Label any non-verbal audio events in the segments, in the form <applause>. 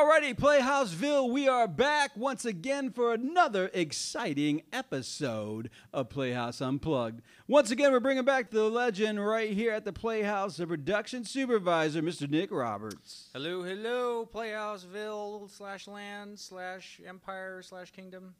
Alrighty, Playhouseville, we are back once again for another exciting episode of Playhouse Unplugged. Once again, we're bringing back the legend right here at the Playhouse, the production supervisor, Mr. Nick Roberts. Hello, hello, Playhouseville slash land slash empire slash kingdom.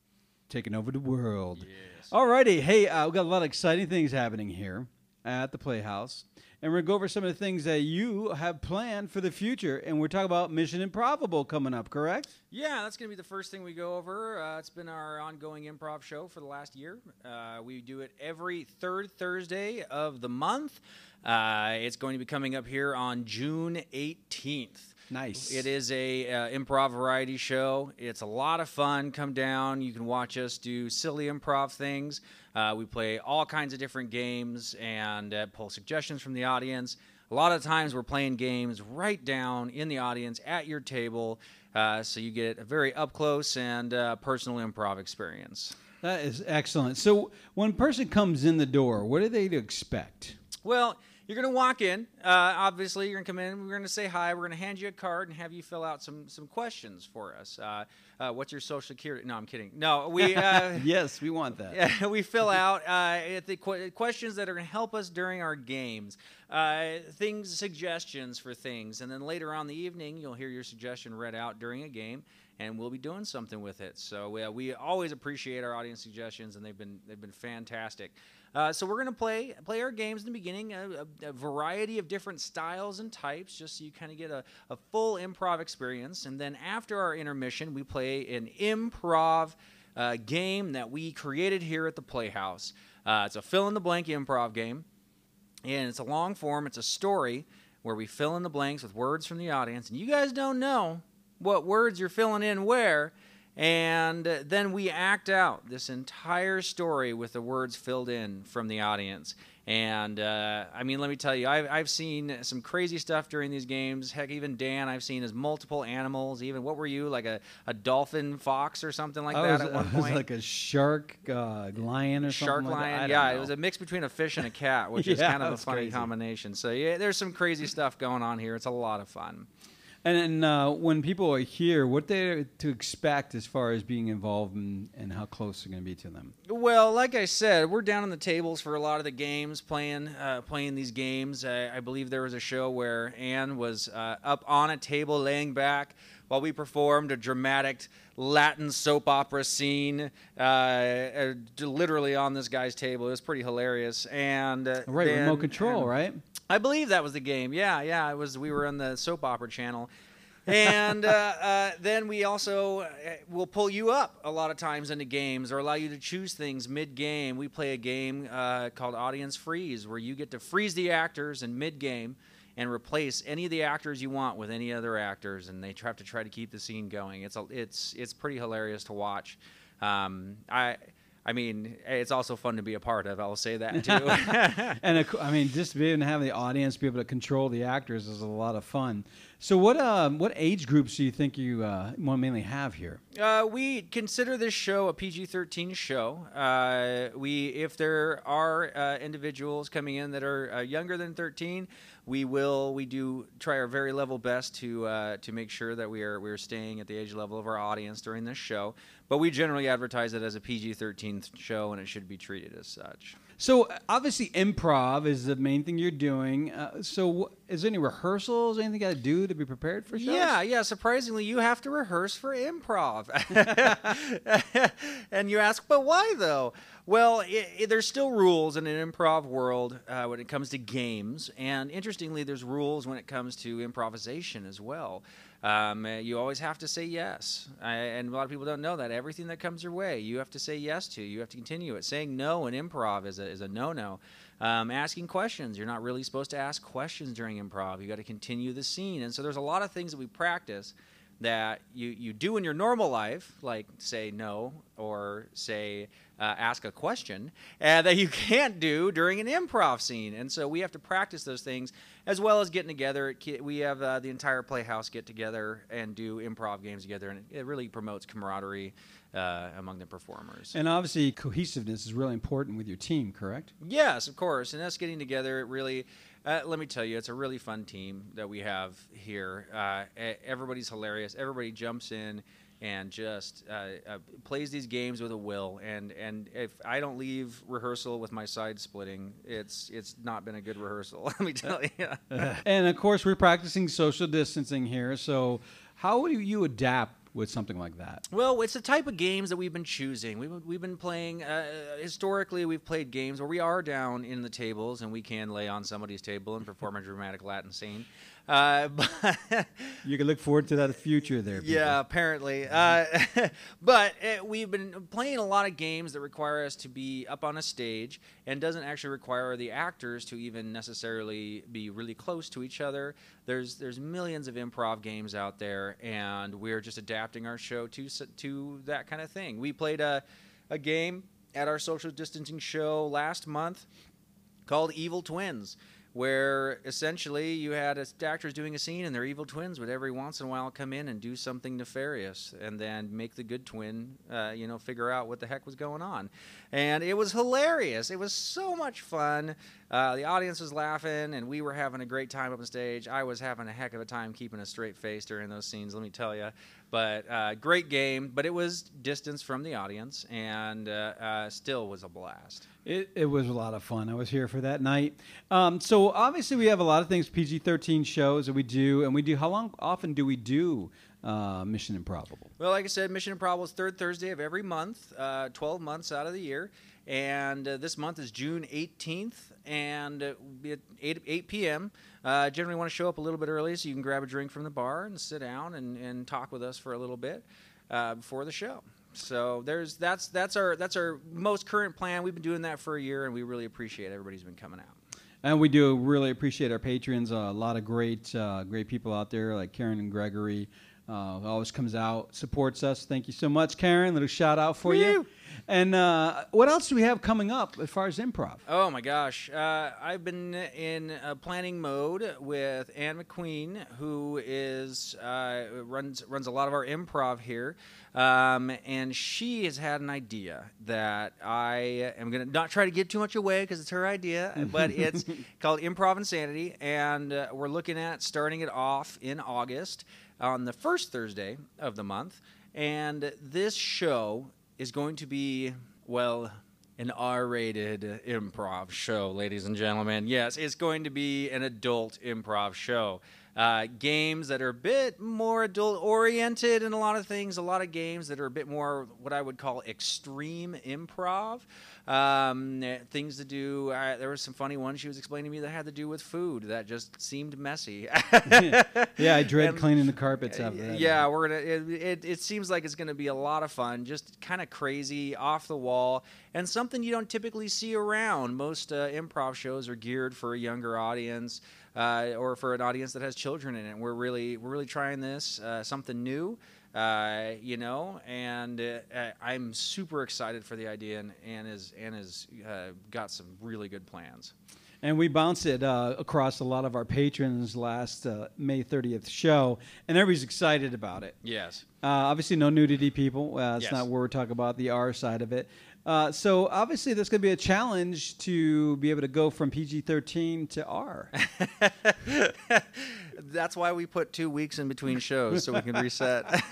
Taking over the world. Yes. Alrighty, hey, uh, we've got a lot of exciting things happening here at the Playhouse. And we're going to go over some of the things that you have planned for the future. And we're talking about Mission Improbable coming up, correct? Yeah, that's going to be the first thing we go over. Uh, it's been our ongoing improv show for the last year. Uh, we do it every third Thursday of the month. Uh, it's going to be coming up here on June 18th. Nice. It is a uh, improv variety show. It's a lot of fun. Come down. You can watch us do silly improv things. Uh, we play all kinds of different games and uh, pull suggestions from the audience. A lot of times we're playing games right down in the audience at your table, uh, so you get a very up close and uh, personal improv experience. That is excellent. So when a person comes in the door, what are they to expect? Well, you're going to walk in. Uh, obviously, you're going to come in. We're going to say hi. We're going to hand you a card and have you fill out some some questions for us. Uh, uh, what's your social security? No, I'm kidding. No, we uh, <laughs> yes, we want that. <laughs> We fill out uh, the qu- questions that are going to help us during our games, uh, things, suggestions for things, and then later on the evening, you'll hear your suggestion read out during a game, and we'll be doing something with it. So uh, we always appreciate our audience suggestions, and they've been they've been fantastic. Uh, so we're going to play play our games in the beginning, a, a, a, variety of different styles and types, just so you kind of get a, a full improv experience. And then after our intermission, we play an improv uh, game that we created here at the Playhouse. Uh, it's a fill in the blank improv game, and it's a long form. It's a story where we fill in the blanks with words from the audience, and you guys don't know what words you're filling in where. And then we act out this entire story with the words filled in from the audience. And uh, I mean, let me tell you, I've, I've seen some crazy stuff during these games. Heck, even Dan, I've seen as multiple animals. Even what were you, like a, a dolphin fox or something like I that was, at one <laughs> I was point? like a shark uh, lion or Shark something like lion, don't yeah, it was a mix between a fish and a <laughs> cat, which is kind of a funny crazy. combination. So yeah, there's some crazy stuff going on here. It's a lot of fun. And then uh, when people are here, what they to expect as far as being involved and, and how close they're going to be to them. Well, like I said, we're down on the tables for a lot of the games, playing uh, playing these games. I, I believe there was a show where Anne was uh, up on a table, laying back, while we performed a dramatic Latin soap opera scene, uh, uh, literally on this guy's table. It was pretty hilarious. And uh, Right, then- remote control, and- right? I believe that was the game. Yeah, yeah. It was. We were on the soap opera channel, and uh, <laughs> uh, then we also uh, will pull you up a lot of times into games or allow you to choose things mid-game. We play a game uh, called Audience Freeze, where you get to freeze the actors in mid-game and replace any of the actors you want with any other actors, and they have to try to keep the scene going. It's a, it's it's pretty hilarious to watch. Um, I. I mean, it's also fun to be a part of. I'll say that too. <laughs> <laughs> and I mean, just to be able to have the audience be able to control the actors is a lot of fun. So, what um, what age groups do you think you uh, mainly have here? Uh, we consider this show a PG-13 show. Uh, we, if there are uh, individuals coming in that are uh, younger than 13, we will. We do try our very level best to uh, to make sure that we are we are staying at the age level of our audience during this show. But we generally advertise it as a PG-13 show, and it should be treated as such. So, obviously, improv is the main thing you're doing. Uh, so, is there any rehearsals? Anything you got to do to be prepared for shows? Yeah, yeah. Surprisingly, you have to rehearse for improv. <laughs> and you ask, but why though? Well, i i there's still rules in an improv world uh, when it comes to games, and interestingly, there's rules when it comes to improvisation as well. Um, uh, you always have to say yes, uh, and a lot of people don't know that. Everything that comes your way, you have to say yes to. You have to continue it. Saying no in improv is a, is a no-no. Um, asking questions, you're not really supposed to ask questions during improv. You got to continue the scene, and so there's a lot of things that we practice that you, you do in your normal life, like say no or say uh, ask a question uh, that you <laughs> can't do during an improv scene. And so we have to practice those things as well as getting together. We have uh, the entire Playhouse get together and do improv games together, and it really promotes camaraderie uh, among the performers. And obviously, cohesiveness is really important with your team, correct? Yes, of course. And us getting together, it really. Uh, let me tell you, it's a really fun team that we have here. Uh, everybody's hilarious. Everybody jumps in and just uh, uh, plays these games with a will. And and if I don't leave rehearsal with my side splitting, it's it's not been a good rehearsal. <laughs> Let me tell you. <laughs> and of course, we're practicing social distancing here. So how do you adapt with something like that? Well, it's the type of games that we've been choosing. We've, we've been playing, uh, historically, we've played games where we are down in the tables and we can lay on somebody's table and perform a dramatic Latin scene. Uh, <laughs> but you can look forward to that future there. People. Yeah, apparently. Uh, <laughs> but uh, we've been playing a lot of games that require us to be up on a stage and doesn't actually require the actors to even necessarily be really close to each other. There's there's millions of improv games out there, and we're just adapting our show to to that kind of thing. We played a a game at our social distancing show last month called Evil Twins where essentially you had actors doing a scene and their evil twins would every once in a while come in and do something nefarious and then make the good twin, uh, you know, figure out what the heck was going on. And it was hilarious. It was so much fun. Uh, the audience was laughing and we were having a great time up on stage. I was having a heck of a time keeping a straight face during those scenes, let me tell you. But uh, great game, but it was distance from the audience and uh, uh, still was a blast. It, it, was a lot of fun. I was here for that night. Um, so obviously we have a lot of things PG thirteen shows that we do, and we do. How long often do we do uh, Mission Improbable? Well, like I said, Mission Improbable is third Thursday of every month, uh, twelve months out of the year, and uh, this month is June eighteenth, and at eight eight p.m. Uh, generally, want to show up a little bit early so you can grab a drink from the bar and sit down and, and talk with us for a little bit uh, before the show. So there's that's that's our that's our most current plan. We've been doing that for a year, and we really appreciate everybody's been coming out. And we do really appreciate our patrons. Uh, a lot of great uh, great people out there like Karen and Gregory. Uh, always comes out, supports us. Thank you so much, Karen. Little shout out for Woo! you. And uh, what else do we have coming up as far as improv? Oh my gosh, uh, I've been in planning mode with Ann McQueen, who is uh, runs runs a lot of our improv here. Um, and she has had an idea that I am going to not try to give too much away because it's her idea, <laughs> but it's called Improv Insanity. And uh, we're looking at starting it off in August on the first Thursday of the month. And this show is going to be, well, an R rated improv show, ladies and gentlemen. Yes, it's going to be an adult improv show uh, games that are a bit more adult oriented and a lot of things, a lot of games that are a bit more what I would call extreme improv. Um, things to do. Uh, there were some funny ones she was explaining to me that had to do with food that just seemed messy. <laughs> yeah, I dread and, cleaning the carpets after that. Yeah, we're gonna. It, it, it seems like it's gonna be a lot of fun, just kind of crazy, off the wall, and something you don't typically see around. Most uh, improv shows are geared for a younger audience uh, or for an audience that has children in it. We're really we're really trying this uh, something new, uh, you know, and uh, I'm super excited for the idea. And Anne is Anne has uh, got some really good plans. And we bounced it uh, across a lot of our patrons last May 30th show, and everybody's excited about it. Yes. obviously, no nudity, people. it's yes. not where we're talking about the R side of it. Uh, so obviously, there's going to be a challenge to be able to go from PG-13 to R. <laughs> That's why we put two weeks in between shows so we can reset. <laughs>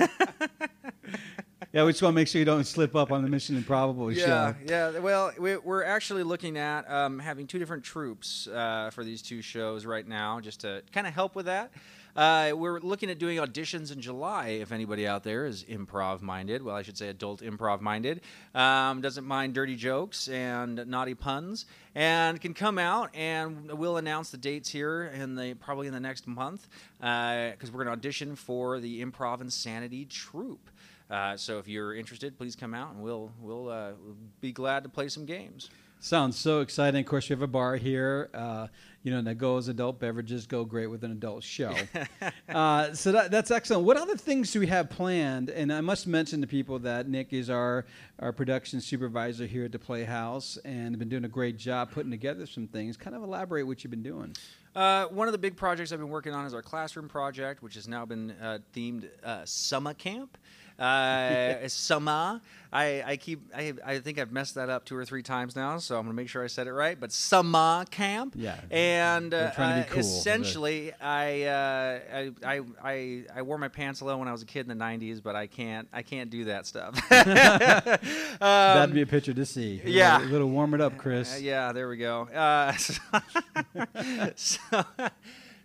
yeah, we just want to make sure you don't slip up on the Mission Improbable yeah, show. Yeah, well, we're actually looking at um, having two different troupes uh, for these two shows right now, just to kind of help with that. Uh, we're looking at doing auditions in July. If anybody out there is improv minded, well, I should say adult improv minded, um, doesn't mind dirty jokes and naughty puns, and can come out and we'll announce the dates here in the probably in the next month because uh, we're going to audition for the Improv Insanity troupe. Uh, so if you're interested, please come out and we'll we'll uh, be glad to play some games. Sounds so exciting. Of course, we have a bar here. Uh, you know, that goes adult beverages go great with an adult show. <laughs> uh, so that, that's excellent. What other things do we have planned? And I must mention to people that Nick is our, our production supervisor here at the Playhouse and been doing a great job putting together some things. Kind of elaborate what you've been doing. Uh, one of the big projects I've been working on is our classroom project, which has now been uh, themed uh, summer camp. Uh, summer. I, I keep. I, I think I've messed that up two or three times now, so I'm gonna make sure I said it right. But summer camp. Yeah. And uh, trying to be uh, cool. essentially, I, uh, I, I I I wore my pants low when I was a kid in the '90s, but I can't. I can't do that stuff. <laughs> That'd be a picture to see. A yeah. little, little warm it up, Chris. Uh, yeah, there we go. Uh, <laughs> so, <laughs>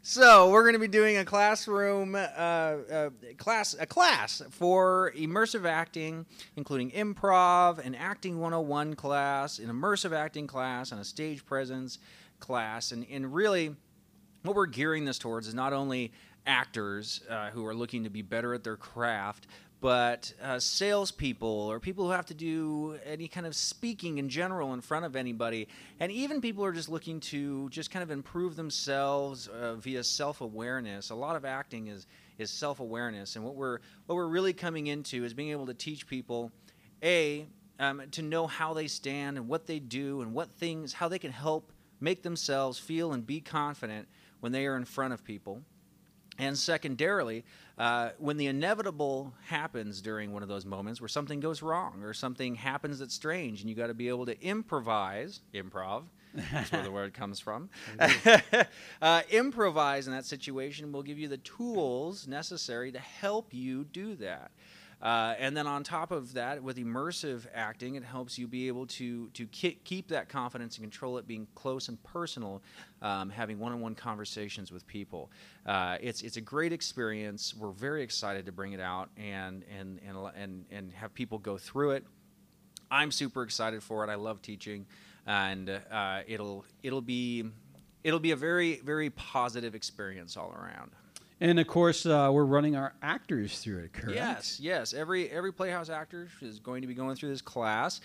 so we're going to be doing a classroom uh, uh, class a class for immersive acting, including improv, an acting 101 class, an immersive acting class, and a stage presence class, and and really what we're gearing this towards is not only actors uh, who are looking to be better at their craft, but uh, salespeople or people who have to do any kind of speaking in general in front of anybody, and even people who are just looking to just kind of improve themselves uh, via self-awareness. A lot of acting is is self-awareness, and what we're what we're really coming into is being able to teach people, a um, to know how they stand and what they do and what things how they can help make themselves feel and be confident when they are in front of people. And secondarily, uh, when the inevitable happens during one of those moments where something goes wrong or something happens that's strange, and you got to be able to improvise, improv, that's where the <laughs> word comes from. <laughs> uh, improvise in that situation will give you the tools necessary to help you do that. Uh, and then on top of that, with immersive acting, it helps you be able to to ki- keep that confidence and control it, being close and personal, um, having one-on-one conversations with people. Uh, it's it's a great experience. We're very excited to bring it out and and and and and have people go through it. I'm super excited for it. I love teaching, and uh, it'll it'll be it'll be a very very positive experience all around. And of course, uh, we're running our actors through it, correct? Yes, yes. Every every Playhouse actor is going to be going through this class.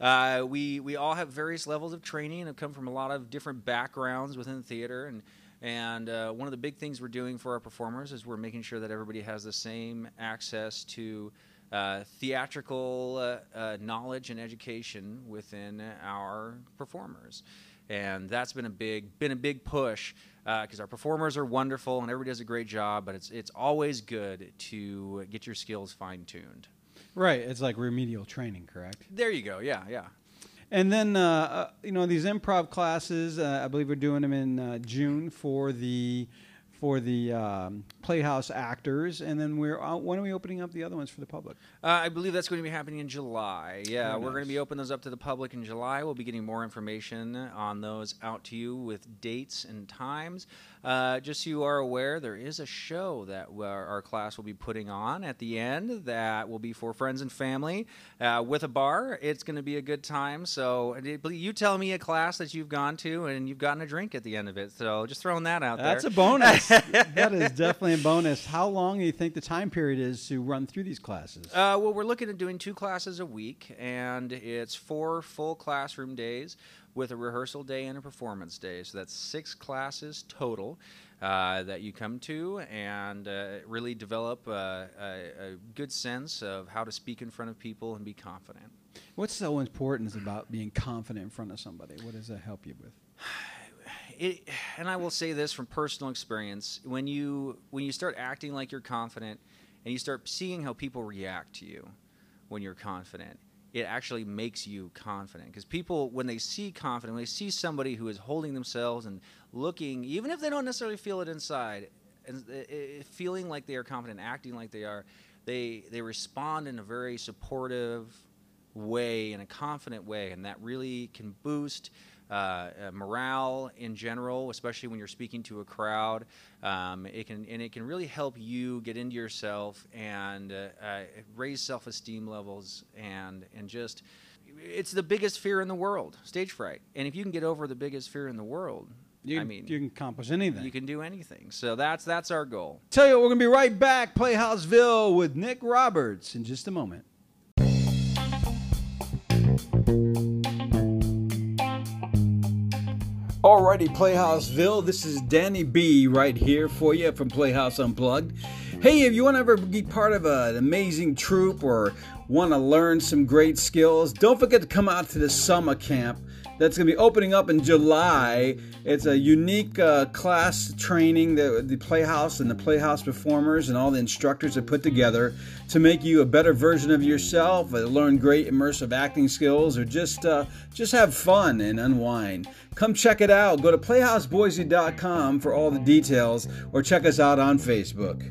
Uh, we we all have various levels of training and have come from a lot of different backgrounds within theater. And and uh, one of the big things we're doing for our performers is we're making sure that everybody has the same access to uh, theatrical uh, uh, knowledge and education within our performers. And that's been a big been a big push because our performers are wonderful and everybody does a great job. But it's it's always good to get your skills fine tuned. Right. It's like remedial training, correct? There you go. Yeah, yeah. And then, uh, uh, you know, these improv classes, uh, I believe we're doing them in uh, June for the for the um, Playhouse actors, and then we're uh, when are we opening up the other ones for the public? Uh, I believe that's going to be happening in July. Yeah, Very we're going to be opening those up to the public in July. We'll be getting more information on those out to you with dates and times. Uh, just so you are aware, there is a show that our, our class will be putting on at the end that will be for friends and family uh, with a bar. It's going to be a good time. So you tell me a class that you've gone to and you've gotten a drink at the end of it. So just throwing that out That's there. That's a bonus. <laughs> that is definitely a bonus. How long do you think the time period is to run through these classes? Uh, well, we're looking at doing two classes a week, and it's four full classroom days with a rehearsal day and a performance day. So that's six classes total uh, that you come to and uh, really develop uh, a, a good sense of how to speak in front of people and be confident. What's so important about being confident in front of somebody? What does that help you with? <sighs> it, and I will say this from personal experience: when you when you start acting like you're confident, and you start seeing how people react to you when you're confident, it actually makes you confident. Because people, when they see confident, when they see somebody who is holding themselves and looking, even if they don't necessarily feel it inside, and feeling like they are confident, acting like they are, they they respond in a very supportive way, in a confident way, and that really can boost uh, uh, morale in general, especially when you're speaking to a crowd. Um, it can and it can really help you get into yourself and uh, uh, raise self-esteem levels and and just. It's the biggest fear in the world, stage fright. And if you can get over the biggest fear in the world, You, I mean, you can accomplish anything. you can do anything. So that's that's our goal. Tell you what, we're going to be right back, Playhouseville, with Nick Roberts in just a moment. Alrighty, Playhouseville. This is Danny B right here for you from Playhouse Unplugged. Hey, if you want to ever be part of an amazing troupe or want to learn some great skills, don't forget to come out to the summer camp that's going to be opening up in July. It's a unique uh, class training that the Playhouse and the Playhouse performers and all the instructors have put together to make you a better version of yourself, uh, learn great immersive acting skills, or just uh, just have fun and unwind. Come check it out. Go to playhouseboise.com for all the details, or check us out on Facebook.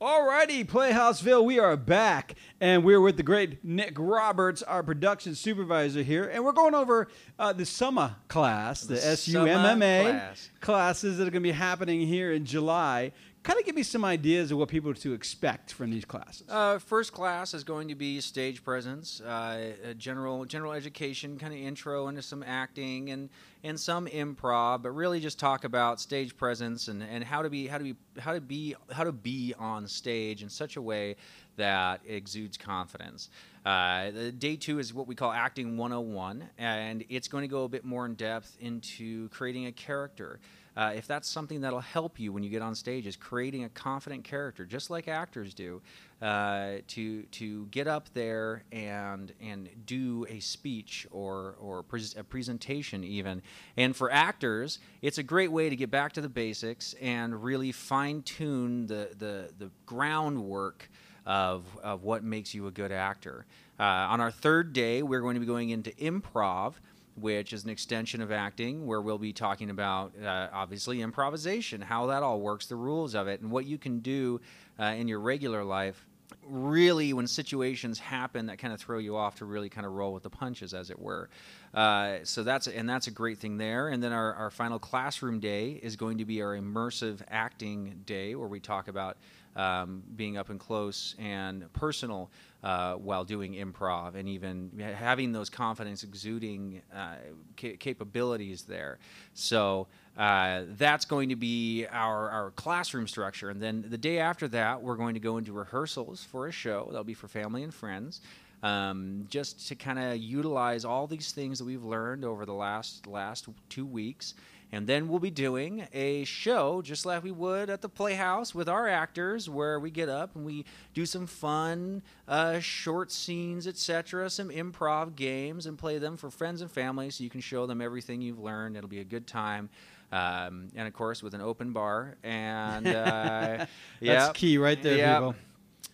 Alrighty, Playhouseville, we are back, and we're with the great Nick Roberts, our production supervisor here, and we're going over uh, the summer class, the, The SUMMA class. classes that are going to be happening here in July. Kind of give me some ideas of what people to expect from these classes. Uh, first class is going to be stage presence, uh, a general general education, kind of intro into some acting and and some improv, but really just talk about stage presence and, and how to be how to be how to be how to be on stage in such a way that exudes confidence. Uh, day two is what we call acting 101, and it's going to go a bit more in depth into creating a character. Uh, if that's something that'll help you when you get on stage, is creating a confident character, just like actors do, uh, to to get up there and and do a speech or or a presentation even. And for actors, it's a great way to get back to the basics and really fine tune the the the groundwork of, of what makes you a good actor. Uh, on our third day, we're going to be going into improv, which is an extension of acting, where we'll be talking about uh, obviously improvisation, how that all works, the rules of it, and what you can do uh, in your regular life. Really, when situations happen that kind of throw you off, to really kind of roll with the punches, as it were. Uh, so that's and that's a great thing there. And then our, our final classroom day is going to be our immersive acting day, where we talk about um, being up and close and personal uh, while doing improv and even having those confidence exuding uh, ca- capabilities there. So uh, that's going to be our, our classroom structure. And then the day after that, we're going to go into rehearsals for a show. That'll be for family and friends. Um, just to kind of utilize all these things that we've learned over the last last two weeks, and then we'll be doing a show just like we would at the Playhouse with our actors, where we get up and we do some fun uh, short scenes, etc., some improv games, and play them for friends and family, so you can show them everything you've learned. It'll be a good time. Um, and of course, with an open bar, and uh, <laughs> That's yep, key right there, yep. people.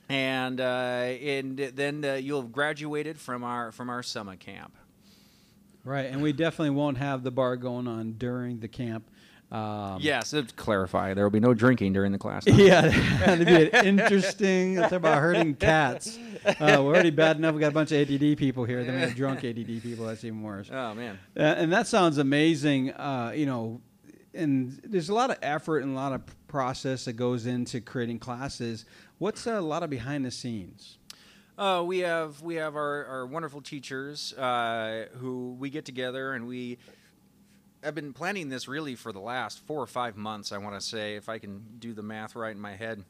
And uh, and then uh, you'll have graduated from our from our summer camp. Right, and we definitely won't have the bar going on during the camp. Um, yes, to clarify, there will be no drinking during the class. <laughs> Yeah, that'd be an interesting. Let's talk about herding cats. Uh, we're already bad enough. We got a bunch of ADD people here. Then we have drunk ADD people. That's even worse. Oh man. Uh, and that sounds amazing. Uh, you know, and there's a lot of effort and a lot of process that goes into creating classes. What's a lot of behind the scenes? Uh, we have we have our, our wonderful teachers uh, who we get together and we have been planning this really for the last four or five months. I want to say, if I can do the math right in my head.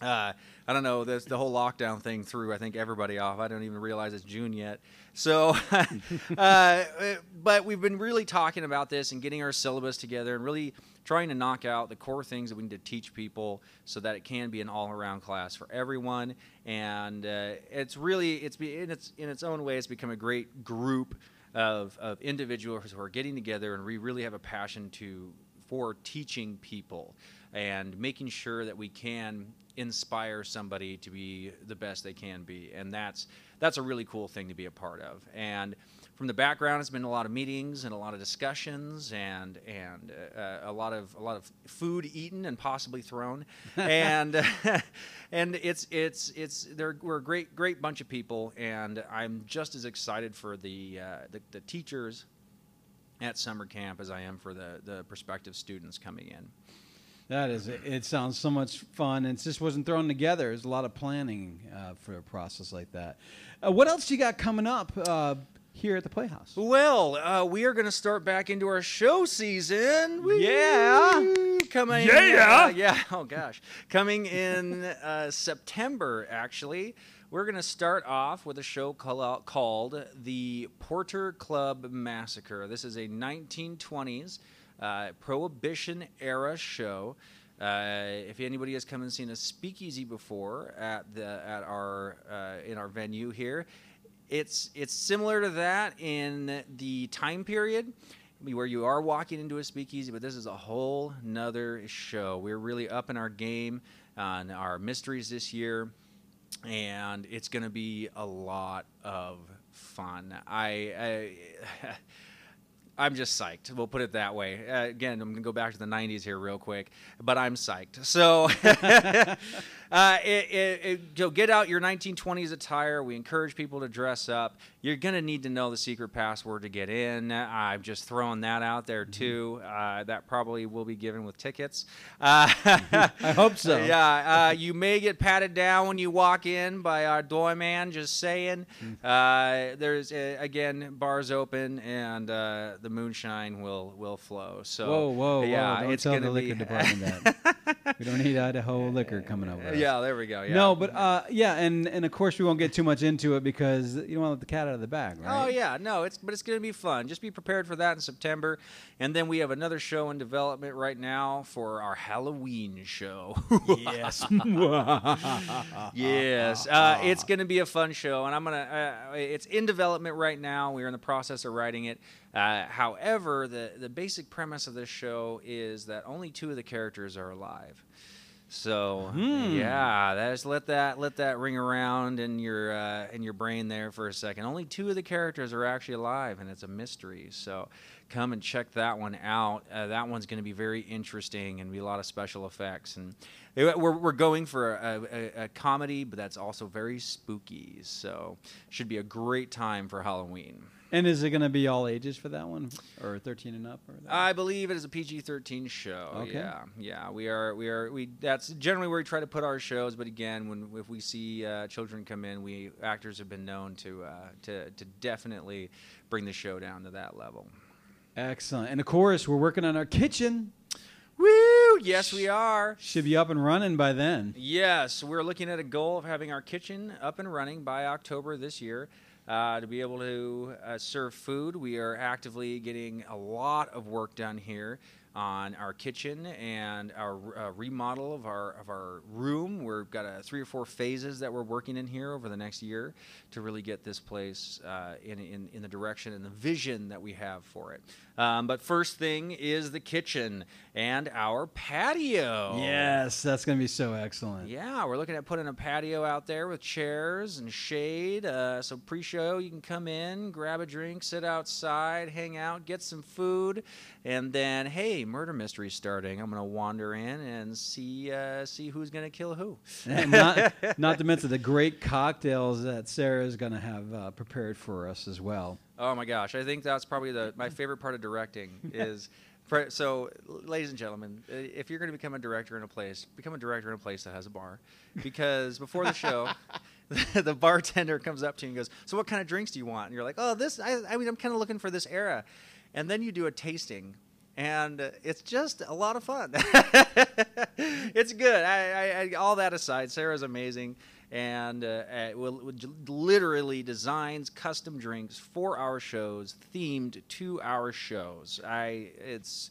Uh, I don't know. This, the whole lockdown thing threw I think everybody off. I don't even realize it's June yet. So, <laughs> uh, but we've been really talking about this and getting our syllabus together and really trying to knock out the core things that we need to teach people so that it can be an all-around class for everyone. And uh, it's really it's be, in its in its own way, it's become a great group of, of individuals who are getting together and we really have a passion to for teaching people and making sure that we can inspire somebody to be the best they can be. And that's that's a really cool thing to be a part of. And from the background it's been a lot of meetings and a lot of discussions and and uh, a lot of a lot of food eaten and possibly thrown <laughs> and <laughs> and it's it's it's they're, we're a great great bunch of people and I'm just as excited for the uh, the, the teachers at summer camp as I am for the the prospective students coming in. That is, it sounds so much fun. And it just wasn't thrown together. There's a lot of planning uh, for a process like that. Uh, what else you got coming up uh, here at the Playhouse? Well, uh, we are going to start back into our show season. Woo! Yeah. coming. Yeah. uh, yeah. <laughs> Oh gosh, coming in uh, September. Actually, We're going to start off with a show call- called The Porter Club Massacre. This is a 1920s uh, Prohibition era show. Uh, if anybody has come and seen a speakeasy before at the at our uh, in our venue here, it's it's similar to that in the time period where you are walking into a speakeasy, but this is a whole nother show. We're really up in our game on our mysteries this year, and it's going to be a lot of fun. I, I <laughs> I'm just psyched. We'll put it that way. Uh, again, I'm going to go back to the 90s here real quick, but I'm psyched. So, <laughs> uh, it, it, it, get out your 1920s attire. We encourage people to dress up. You're going to need to know the secret password to get in. I'm just throwing that out there, too. Uh, that probably will be given with tickets. Uh, I hope so. <laughs> Yeah. Uh, you may get patted down when you walk in by our doorman, just saying. Uh, there's, again, bars open and the moonshine will will flow. So whoa, whoa, yeah, whoa! Don't it's tell the liquor <laughs> department that we don't need Idaho liquor coming over. <laughs> us. Yeah, there we go. Yeah. No, but uh, yeah, and and of course we won't get too much into it because you don't want to let the cat out of the bag, right? Oh yeah, no, it's but it's going to be fun. Just be prepared for that in September, and then we have another show in development right now for our Halloween show. yes. <laughs> yes, uh, it's <laughs> going to be a fun show, and I'm gonna. Uh, it's in development right now. We're in the process of writing it. Uh, however, the the basic premise of this show is that only two of the characters are alive. So Hmm. yeah, that's let that let that ring around in your uh, in your brain there for a second. Only two of the characters are actually alive, and it's a mystery. So come and check that one out. Uh, that one's going to be very interesting and be a lot of special effects. And we're we're going for a, a, a comedy, but that's also very spooky. So should be a great time for Halloween. And is it going to be all ages for that one, or 13 and up? Or that? I believe it is a PG-13 show. Okay. Yeah, yeah. We are, we are, we. That's generally where we try to put our shows. But again, when if we see uh, children come in, we actors have been known to uh, to to definitely bring the show down to that level. Excellent. And of course, we're working on our kitchen. Woo! Yes, we are. Should be up and running by then. Yes, we're looking at a goal of having our kitchen up and running by October this year. Uh, to be able to uh, serve food, we are actively getting a lot of work done here on our kitchen and our uh, remodel of our of our room. We've got three or four phases that we're working in here over the next year to really get this place uh, in, in in the direction and the vision that we have for it. Um, but first thing is the kitchen and our patio. Yes, that's going to be so excellent. Yeah, we're looking at putting a patio out there with chairs and shade. Uh, so pre-show, you can come in, grab a drink, sit outside, hang out, get some food, and then hey, murder mystery starting. I'm gonna wander in and see uh, see who's gonna kill who. <laughs> and not, <laughs> not to mention the great cocktails that Sarah is going to have uh, prepared for us as well. Oh my gosh, I think that's probably the my favorite part of directing <laughs> is. So, ladies and gentlemen, if you're going to become a director in a place, become a director in a place that has a bar, because before the show, <laughs> <laughs> the bartender comes up to you and goes, "So, what kind of drinks do you want?" And you're like, "Oh, this. I, I mean, I'm kind of looking for this era," and then you do a tasting. And uh, it's just a lot of fun. it's good. I, I, I, all that aside, Sarah's amazing and uh, uh, will, literally designs custom drinks for our shows, themed to our shows. I it's.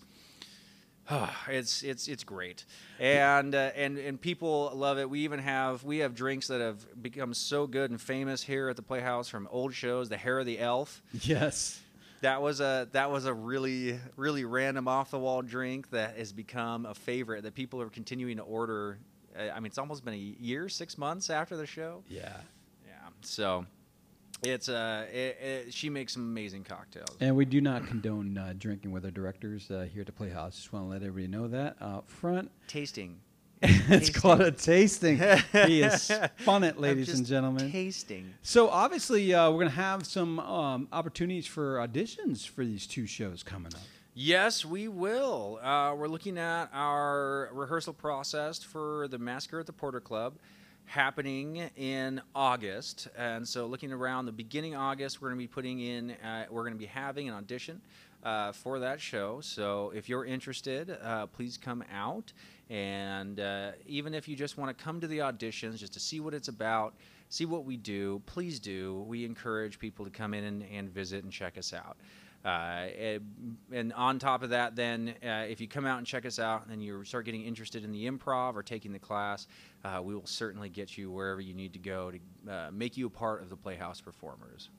<sighs> it's it's it's great, and uh, and and people love it. We even have we have drinks that have become so good and famous here at the Playhouse from old shows. The Hair of the Elf, Yes. that was a that was a really really random off the wall drink that has become a favorite that people are continuing to order. Uh, I mean, it's almost been a year, six months after the show. Yeah. Yeah, so it's uh, it, it, she makes some amazing cocktails. And we do not condone uh, drinking with our directors uh, here at the Playhouse. Just want to let everybody know that up front. Tasting. <laughs> it's called a tasting. <laughs> he has spun it, ladies just and gentlemen. Tasting. So obviously, uh, we're going to have some um, opportunities for auditions for these two shows coming up. Yes, we will. Uh, we're looking at our rehearsal process for the Massacre at the Porter Club happening in August. And so, looking around the beginning of August, we're going to be putting in, uh, we're going to be having an audition uh, for that show. So, if you're interested, uh, please come out. And uh, even if you just want to come to the auditions just to see what it's about, see what we do, please do. We encourage people to come in and, and visit and check us out. Uh, and, on top of that, then uh, if you come out and check us out and you start getting interested in the improv or taking the class, uh, we will certainly get you wherever you need to go to uh, make you a part of the Playhouse performers.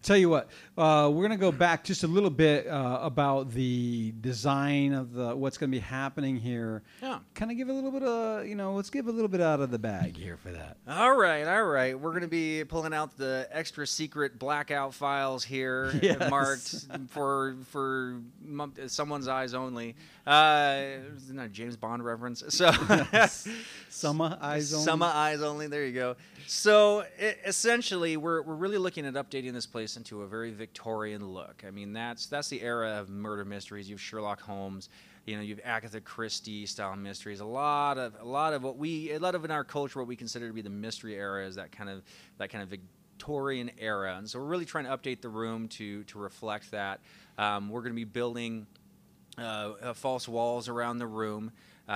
Tell you what, uh, we're going to go back just a little bit uh, about the design of the what's going to be happening here. Yeah. Kind of give a little bit of, you know, let's give a little bit out of the bag here for that. All right, all right. We're going to be pulling out the extra secret blackout files here, <laughs> Yes. marked for for someone's eyes only. Uh, isn't a James Bond reference? So, <laughs> Summer <laughs> eyes only. Summer eyes only. There you go. So e- essentially, we're, we're really looking at updating this place into a very Victorian look. I mean, that's that's the era of murder mysteries. You have Sherlock Holmes. You know, you've Agatha Christie style mysteries. A lot of a lot of what we a lot of in our culture what we consider to be the mystery era is that kind of that kind of Victorian era. And so we're really trying to update the room to to reflect that. Um, we're going to be building uh, uh, false walls around the room uh,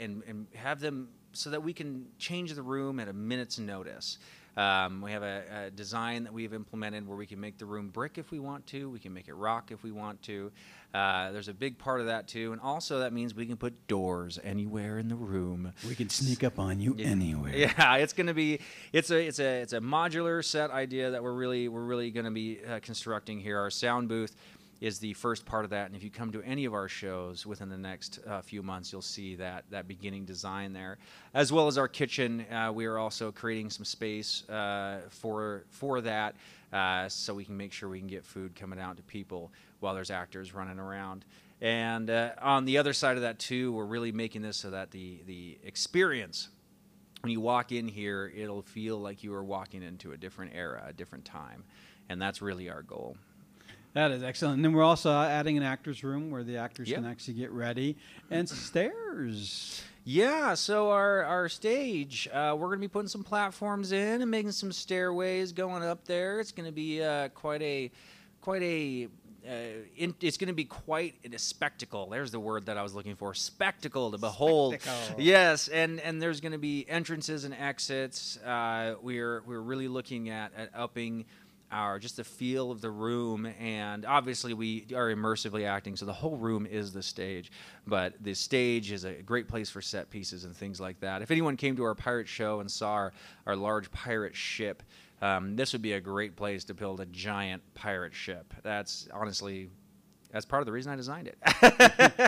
and, and have them so that we can change the room at a minute's notice. Um, we have a, a design that we've implemented where we can make the room brick if we want to. We can make it rock if we want to. Uh, there's a big part of that too, and also that means we can put doors anywhere in the room. We can sneak up on you anywhere. <laughs> Yeah, it's going to be it's a it's a it's a modular set idea that we're really we're really going to be uh, constructing here. Our sound booth is the first part of that, and if you come to any of our shows within the next uh, few months, you'll see that that beginning design there, as well as our kitchen. Uh, we are also creating some space uh, for for that, uh, so we can make sure we can get food coming out to people while there's actors running around. And uh, on the other side of that too, we're really making this so that the the experience when you walk in here, it'll feel like you are walking into a different era, a different time. And that's really our goal. That is excellent. And then we're also adding an actor's room where the actors Yep. can actually get ready, and <clears throat> stairs. Yeah, so our, our stage, uh, we're going to be putting some platforms in and making some stairways going up there. It's going to be uh, quite a, quite a, uh, in, it's going to be quite a spectacle. There's the word that I was looking for: spectacle to behold. Spectacle. Yes, and and there's going to be entrances and exits. Uh, we're we're really looking at at upping our just the feel of the room and obviously we are immersively acting so the whole room is the stage but the stage is a great place for set pieces and things like that if anyone came to our pirate show and saw our, our large pirate ship um, this would be a great place to build a giant pirate ship that's honestly that's part of the reason i designed it <laughs>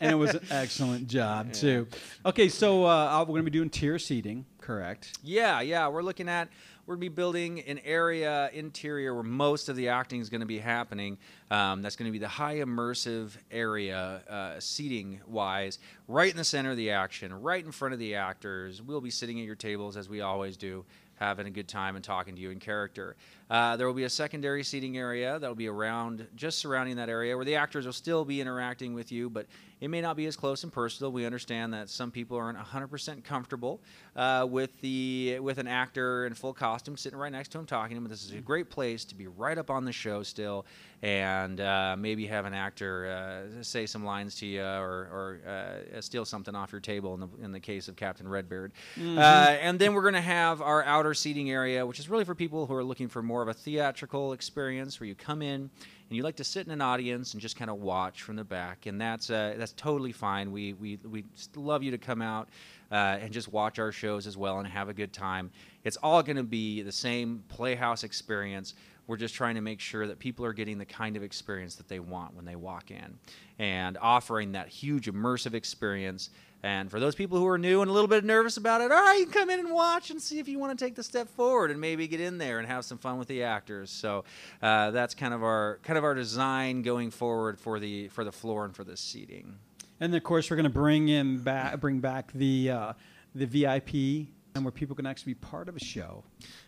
and it was an excellent job too. Okay, so uh, we're going to be doing tier seating, correct? Yeah, yeah. We're looking at we're gonna be building an area interior where most of the acting is going to be happening. Um, that's going to be the high immersive area, uh, seating wise, right in the center of the action, right in front of the actors. We'll be sitting at your tables as we always do. Having a good time and talking to you in character. Uh, there will be a secondary seating area that will be around, just surrounding that area, where the actors will still be interacting with you, but it may not be as close and personal. We understand that some people aren't 100% comfortable uh, with the with an actor in full costume sitting right next to him talking to him. But this is a great place to be right up on the show still, and uh, maybe have an actor uh, say some lines to you or, or uh, steal something off your table in the in the case of Captain Redbeard. Uh, and then we're going to have our outer seating area, which is really for people who are looking for more of a theatrical experience, where you come in and you like to sit in an audience and just kind of watch from the back, and that's uh, that's totally fine. We we we love you to come out uh, and just watch our shows as well and have a good time. It's all going to be the same Playhouse experience. We're just trying to make sure that people are getting the kind of experience that they want when they walk in, and offering that huge immersive experience. And for those people who are new and a little bit nervous about it, all right, you can come in and watch and see if you want to take the step forward and maybe get in there and have some fun with the actors. So uh, that's kind of our kind of our design going forward for the for the floor and for the seating. And of course, we're going to bring in back, bring back the uh, the VIP, where people can actually be part of a show.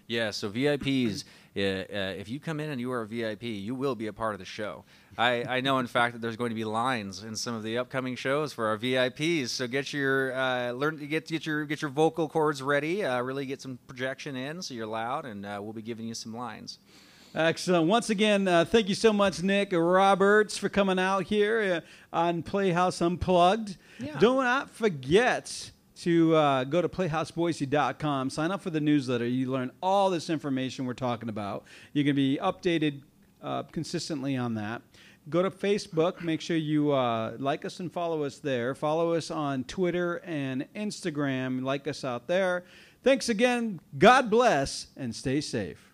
Yeah, so VIPs, uh, <coughs> uh, if you come in and you are a VIP, you will be a part of the show. I, I know, in fact, that there's going to be lines in some of the upcoming shows for our VIPs. So get your uh, learn get get your get your vocal cords ready. Uh, really get some projection in, so you're loud, and uh, we'll be giving you some lines. Excellent. Once again, uh, thank you so much, Nick Roberts, for coming out here uh, on Playhouse Unplugged. Yeah. Do not forget to uh, go to playhouseboise.com, sign up for the newsletter. You learn all this information we're talking about. You can be updated uh, consistently on that. Go to Facebook. Make sure you uh, like us and follow us there. Follow us on Twitter and Instagram. Like us out there. Thanks again. God bless and stay safe.